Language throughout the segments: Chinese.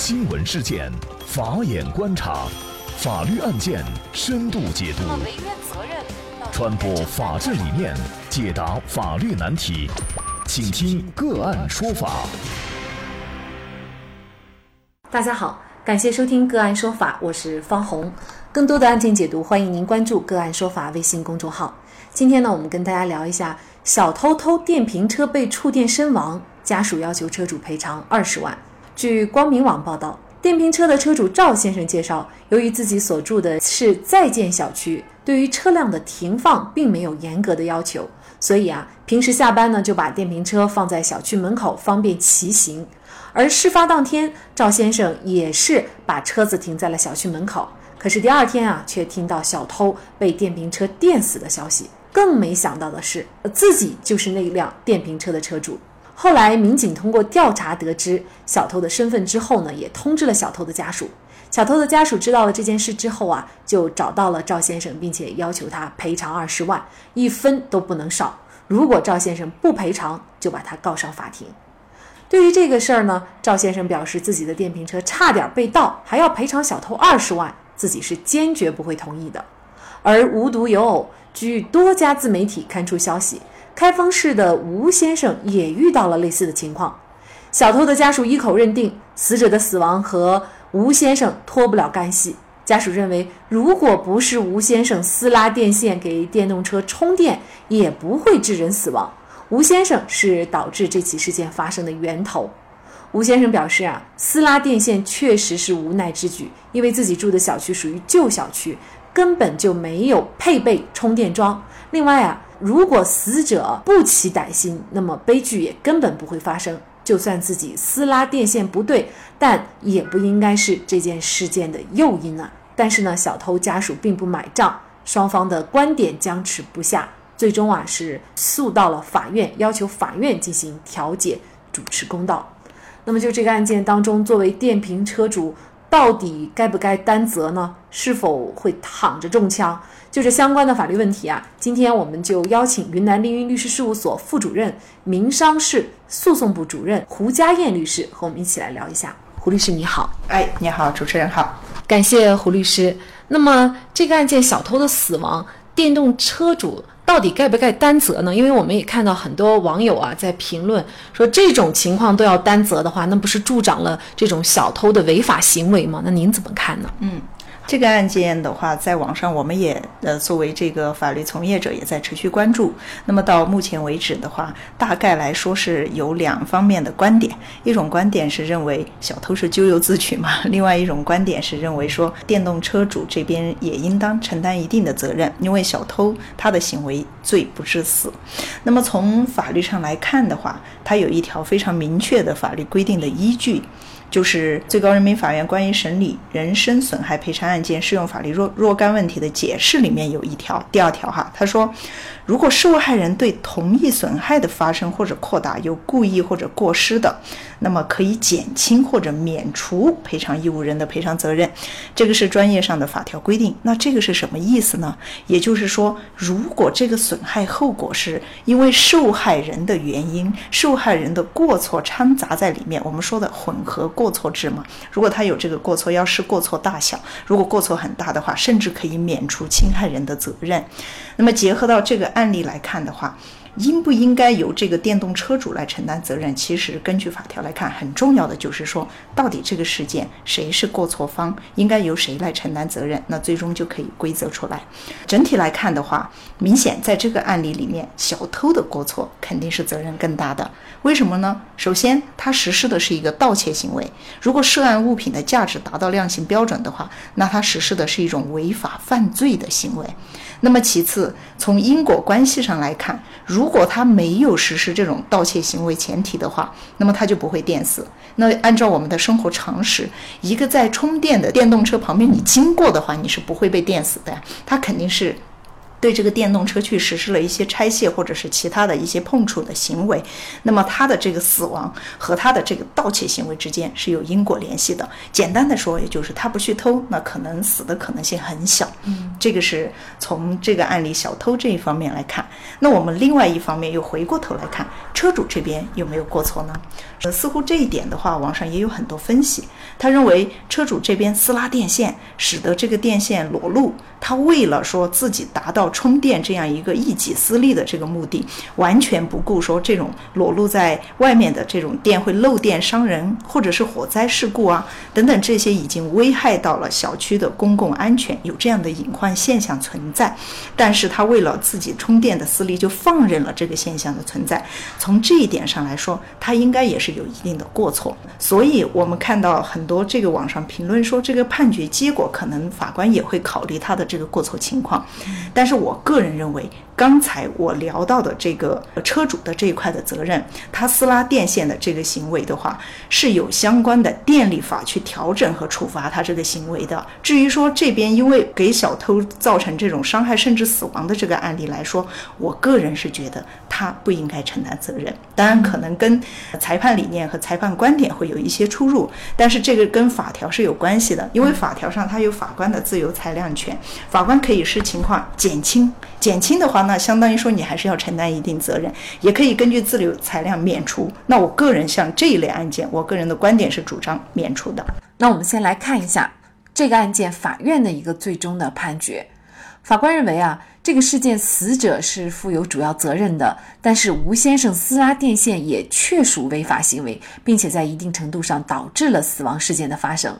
新闻事件，法眼观察，法律案件深度解读，传播法治理念，解答法律难题，请听个案说法。大家好，感谢收听个案说法，我是方红。更多的案件解读，欢迎您关注个案说法微信公众号。今天呢，我们跟大家聊一下小偷偷电瓶车被触电身亡，家属要求车主赔偿二十万。据光明网报道，电瓶车的车主赵先生介绍，由于自己所住的是在建小区，对于车辆的停放并没有严格的要求，所以啊，平时下班呢就把电瓶车放在小区门口，方便骑行。而事发当天，赵先生也是把车子停在了小区门口，可是第二天啊，却听到小偷被电瓶车电死的消息。更没想到的是，自己就是那辆电瓶车的车主。后来，民警通过调查得知小偷的身份之后呢，也通知了小偷的家属。小偷的家属知道了这件事之后啊，就找到了赵先生，并且要求他赔偿二十万，一分都不能少。如果赵先生不赔偿，就把他告上法庭。对于这个事儿呢，赵先生表示自己的电瓶车差点被盗，还要赔偿小偷二十万，自己是坚决不会同意的。而无独有偶，据多家自媒体刊出消息。开封市的吴先生也遇到了类似的情况，小偷的家属一口认定死者的死亡和吴先生脱不了干系。家属认为，如果不是吴先生私拉电线给电动车充电，也不会致人死亡。吴先生是导致这起事件发生的源头。吴先生表示啊，私拉电线确实是无奈之举，因为自己住的小区属于旧小区，根本就没有配备充电桩。另外啊。如果死者不起歹心，那么悲剧也根本不会发生。就算自己私拉电线不对，但也不应该是这件事件的诱因啊。但是呢，小偷家属并不买账，双方的观点僵持不下，最终啊是诉到了法院，要求法院进行调解，主持公道。那么就这个案件当中，作为电瓶车主。到底该不该担责呢？是否会躺着中枪？就这相关的法律问题啊，今天我们就邀请云南丽云律师事务所副主任、民商事诉讼部主任胡家燕律师和我们一起来聊一下。胡律师你好，哎，你好，主持人好，感谢胡律师。那么这个案件小偷的死亡，电动车主。到底该不该担责呢？因为我们也看到很多网友啊在评论说，这种情况都要担责的话，那不是助长了这种小偷的违法行为吗？那您怎么看呢？嗯。这个案件的话，在网上我们也呃作为这个法律从业者也在持续关注。那么到目前为止的话，大概来说是有两方面的观点。一种观点是认为小偷是咎由自取嘛，另外一种观点是认为说电动车主这边也应当承担一定的责任，因为小偷他的行为罪不至死。那么从法律上来看的话，它有一条非常明确的法律规定的依据。就是最高人民法院关于审理人身损害赔偿案件适用法律若若干问题的解释里面有一条，第二条哈，他说，如果受害人对同一损害的发生或者扩大有故意或者过失的，那么可以减轻或者免除赔偿义务人的赔偿责任，这个是专业上的法条规定。那这个是什么意思呢？也就是说，如果这个损害后果是因为受害人的原因、受害人的过错掺杂在里面，我们说的混合。过错制嘛，如果他有这个过错，要视过错大小。如果过错很大的话，甚至可以免除侵害人的责任。那么结合到这个案例来看的话。应不应该由这个电动车主来承担责任？其实根据法条来看，很重要的就是说，到底这个事件谁是过错方，应该由谁来承担责任，那最终就可以规则出来。整体来看的话，明显在这个案例里面，小偷的过错肯定是责任更大的。为什么呢？首先，他实施的是一个盗窃行为，如果涉案物品的价值达到量刑标准的话，那他实施的是一种违法犯罪的行为。那么其次，从因果关系上来看，如果他没有实施这种盗窃行为前提的话，那么他就不会电死。那按照我们的生活常识，一个在充电的电动车旁边你经过的话，你是不会被电死的呀，他肯定是对这个电动车去实施了一些拆卸或者是其他的一些碰触的行为，那么他的这个死亡和他的这个盗窃行为之间是有因果联系的。简单的说，也就是他不去偷，那可能死的可能性很小。嗯，这个是从这个案例小偷这一方面来看。那我们另外一方面又回过头来看，车主这边有没有过错呢？呃，似乎这一点的话，网上也有很多分析。他认为车主这边撕拉电线，使得这个电线裸露。他为了说自己达到充电这样一个一己私利的这个目的，完全不顾说这种裸露在外面的这种电会漏电伤人，或者是火灾事故啊等等这些已经危害到了小区的公共安全，有这样的隐患现象存在。但是他为了自己充电的私利，就放任了这个现象的存在。从这一点上来说，他应该也是有一定的过错。所以我们看到很多这个网上评论说，这个判决结果可能法官也会考虑他的。这个过错情况，但是我个人认为。刚才我聊到的这个车主的这一块的责任，他撕拉电线的这个行为的话，是有相关的电力法去调整和处罚他这个行为的。至于说这边因为给小偷造成这种伤害甚至死亡的这个案例来说，我个人是觉得他不应该承担责任。当然，可能跟裁判理念和裁判观点会有一些出入，但是这个跟法条是有关系的，因为法条上它有法官的自由裁量权，法官可以视情况减轻，减轻的话。那相当于说你还是要承担一定责任，也可以根据自留裁量免除。那我个人像这一类案件，我个人的观点是主张免除的。那我们先来看一下这个案件法院的一个最终的判决。法官认为啊，这个事件死者是负有主要责任的，但是吴先生撕拉电线也确属违法行为，并且在一定程度上导致了死亡事件的发生。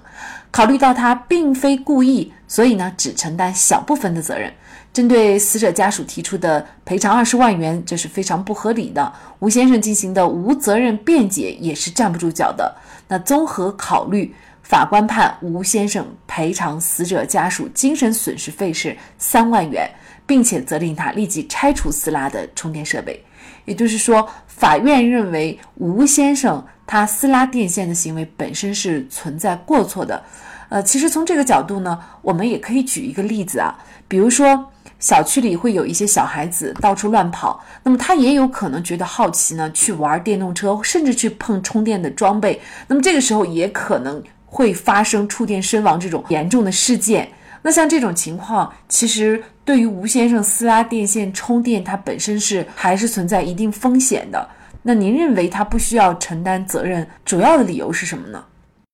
考虑到他并非故意，所以呢，只承担小部分的责任。针对死者家属提出的赔偿二十万元，这是非常不合理的。吴先生进行的无责任辩解也是站不住脚的。那综合考虑，法官判吴先生赔偿死者家属精神损失费是三万元，并且责令他立即拆除撕拉的充电设备。也就是说，法院认为吴先生他撕拉电线的行为本身是存在过错的。呃，其实从这个角度呢，我们也可以举一个例子啊，比如说。小区里会有一些小孩子到处乱跑，那么他也有可能觉得好奇呢，去玩电动车，甚至去碰充电的装备。那么这个时候也可能会发生触电身亡这种严重的事件。那像这种情况，其实对于吴先生私拉电线充电，它本身是还是存在一定风险的。那您认为他不需要承担责任，主要的理由是什么呢？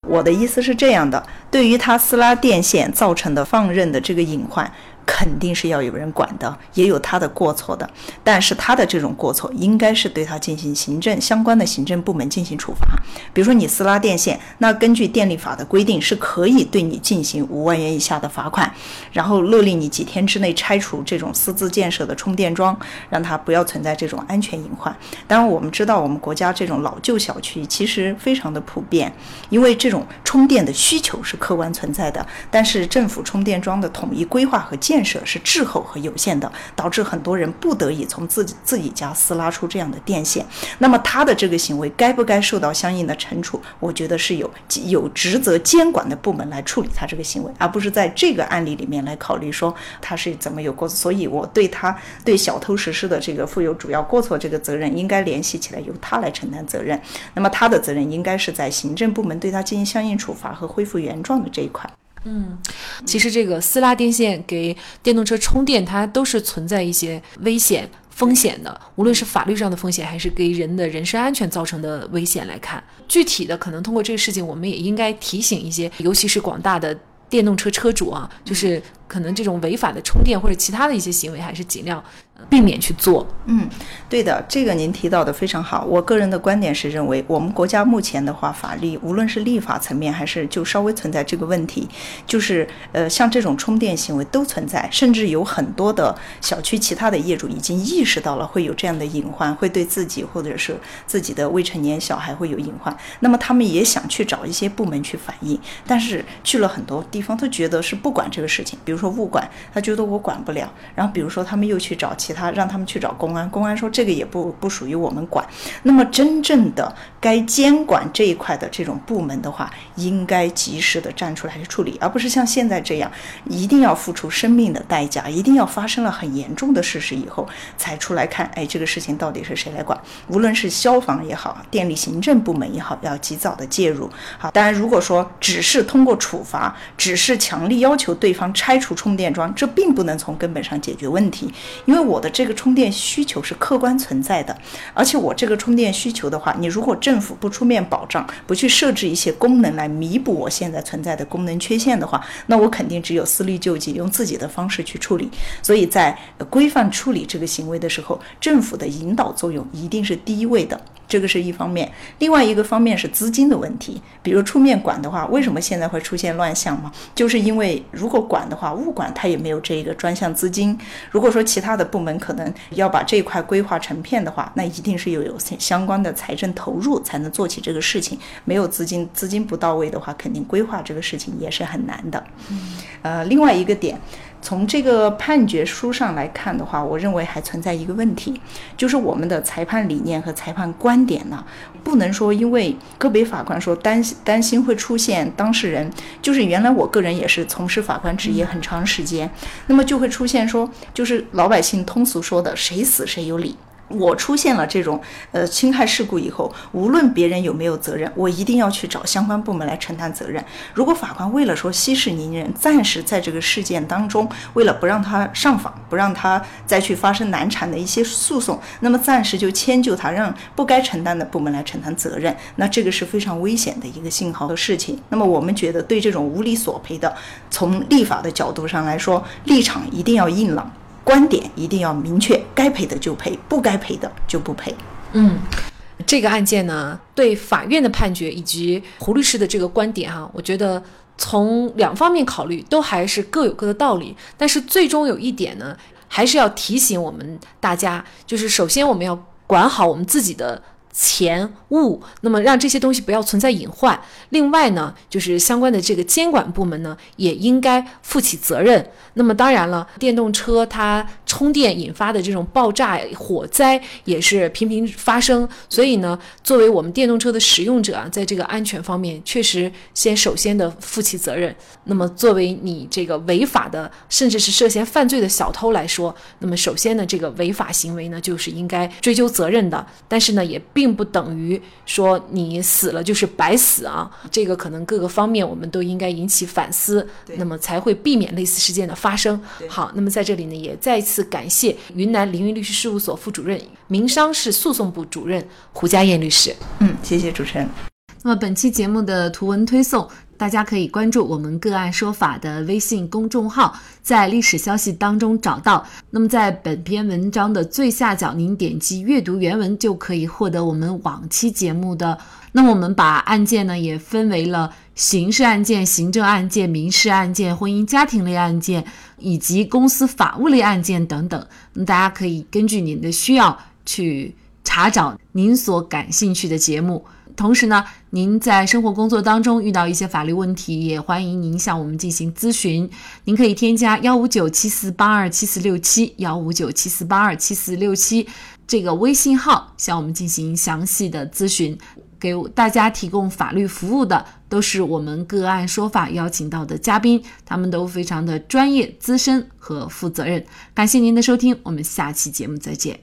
我的意思是这样的：对于他撕拉电线造成的放任的这个隐患。肯定是要有人管的，也有他的过错的，但是他的这种过错应该是对他进行行政相关的行政部门进行处罚。比如说你私拉电线，那根据电力法的规定是可以对你进行五万元以下的罚款，然后勒令你几天之内拆除这种私自建设的充电桩，让它不要存在这种安全隐患。当然我们知道我们国家这种老旧小区其实非常的普遍，因为这种充电的需求是客观存在的，但是政府充电桩的统一规划和建建设是滞后和有限的，导致很多人不得已从自己自己家私拉出这样的电线。那么他的这个行为该不该受到相应的惩处？我觉得是有有职责监管的部门来处理他这个行为，而不是在这个案例里面来考虑说他是怎么有过错。所以我对他对小偷实施的这个负有主要过错这个责任，应该联系起来由他来承担责任。那么他的责任应该是在行政部门对他进行相应处罚和恢复原状的这一块。嗯，其实这个私拉电线给电动车充电，它都是存在一些危险风险的，无论是法律上的风险，还是给人的人身安全造成的危险来看。具体的，可能通过这个事情，我们也应该提醒一些，尤其是广大的电动车车主啊，就是可能这种违法的充电或者其他的一些行为，还是尽量。避免去做，嗯，对的，这个您提到的非常好。我个人的观点是认为，我们国家目前的话，法律无论是立法层面还是就稍微存在这个问题，就是呃，像这种充电行为都存在，甚至有很多的小区其他的业主已经意识到了会有这样的隐患，会对自己或者是自己的未成年小孩会有隐患，那么他们也想去找一些部门去反映，但是去了很多地方，都觉得是不管这个事情。比如比如说物管，他觉得我管不了，然后比如说他们又去找其他，让他们去找公安，公安说这个也不不属于我们管。那么真正的该监管这一块的这种部门的话，应该及时的站出来去处理，而不是像现在这样，一定要付出生命的代价，一定要发生了很严重的事实以后才出来看，哎，这个事情到底是谁来管？无论是消防也好，电力行政部门也好，要及早的介入。好，当然如果说只是通过处罚，只是强力要求对方拆除除充电桩，这并不能从根本上解决问题，因为我的这个充电需求是客观存在的，而且我这个充电需求的话，你如果政府不出面保障，不去设置一些功能来弥补我现在存在的功能缺陷的话，那我肯定只有私力救济，用自己的方式去处理。所以在规范处理这个行为的时候，政府的引导作用一定是第一位的。这个是一方面，另外一个方面是资金的问题。比如出面管的话，为什么现在会出现乱象嘛？就是因为如果管的话，物管它也没有这个专项资金。如果说其他的部门可能要把这一块规划成片的话，那一定是有有相关的财政投入才能做起这个事情。没有资金，资金不到位的话，肯定规划这个事情也是很难的。呃，另外一个点。从这个判决书上来看的话，我认为还存在一个问题，就是我们的裁判理念和裁判观点呢，不能说因为个别法官说担心担心会出现当事人，就是原来我个人也是从事法官职业很长时间，那么就会出现说，就是老百姓通俗说的谁死谁有理。我出现了这种呃侵害事故以后，无论别人有没有责任，我一定要去找相关部门来承担责任。如果法官为了说息事宁人，暂时在这个事件当中，为了不让他上访，不让他再去发生难产的一些诉讼，那么暂时就迁就他，让不该承担的部门来承担责任，那这个是非常危险的一个信号和事情。那么我们觉得对这种无理索赔的，从立法的角度上来说，立场一定要硬朗。观点一定要明确，该赔的就赔，不该赔的就不赔。嗯，这个案件呢，对法院的判决以及胡律师的这个观点哈，我觉得从两方面考虑，都还是各有各的道理。但是最终有一点呢，还是要提醒我们大家，就是首先我们要管好我们自己的。钱物，那么让这些东西不要存在隐患。另外呢，就是相关的这个监管部门呢，也应该负起责任。那么当然了，电动车它充电引发的这种爆炸火灾也是频频发生。所以呢，作为我们电动车的使用者啊，在这个安全方面，确实先首先的负起责任。那么作为你这个违法的，甚至是涉嫌犯罪的小偷来说，那么首先呢，这个违法行为呢，就是应该追究责任的。但是呢，也并并不等于说你死了就是白死啊！这个可能各个方面我们都应该引起反思，那么才会避免类似事件的发生。好，那么在这里呢，也再次感谢云南凌云律师事务所副主任、民商事诉讼部主任胡佳燕律师。嗯，谢谢主持人。那么本期节目的图文推送。大家可以关注我们“个案说法”的微信公众号，在历史消息当中找到。那么在本篇文章的最下角，您点击阅读原文就可以获得我们往期节目的。那么我们把案件呢也分为了刑事案件、行政案件、民事案件、婚姻家庭类案件以及公司法务类案件等等。那大家可以根据您的需要去查找您所感兴趣的节目。同时呢，您在生活工作当中遇到一些法律问题，也欢迎您向我们进行咨询。您可以添加幺五九七四八二七四六七幺五九七四八二七四六七这个微信号，向我们进行详细的咨询。给大家提供法律服务的都是我们个案说法邀请到的嘉宾，他们都非常的专业、资深和负责任。感谢您的收听，我们下期节目再见。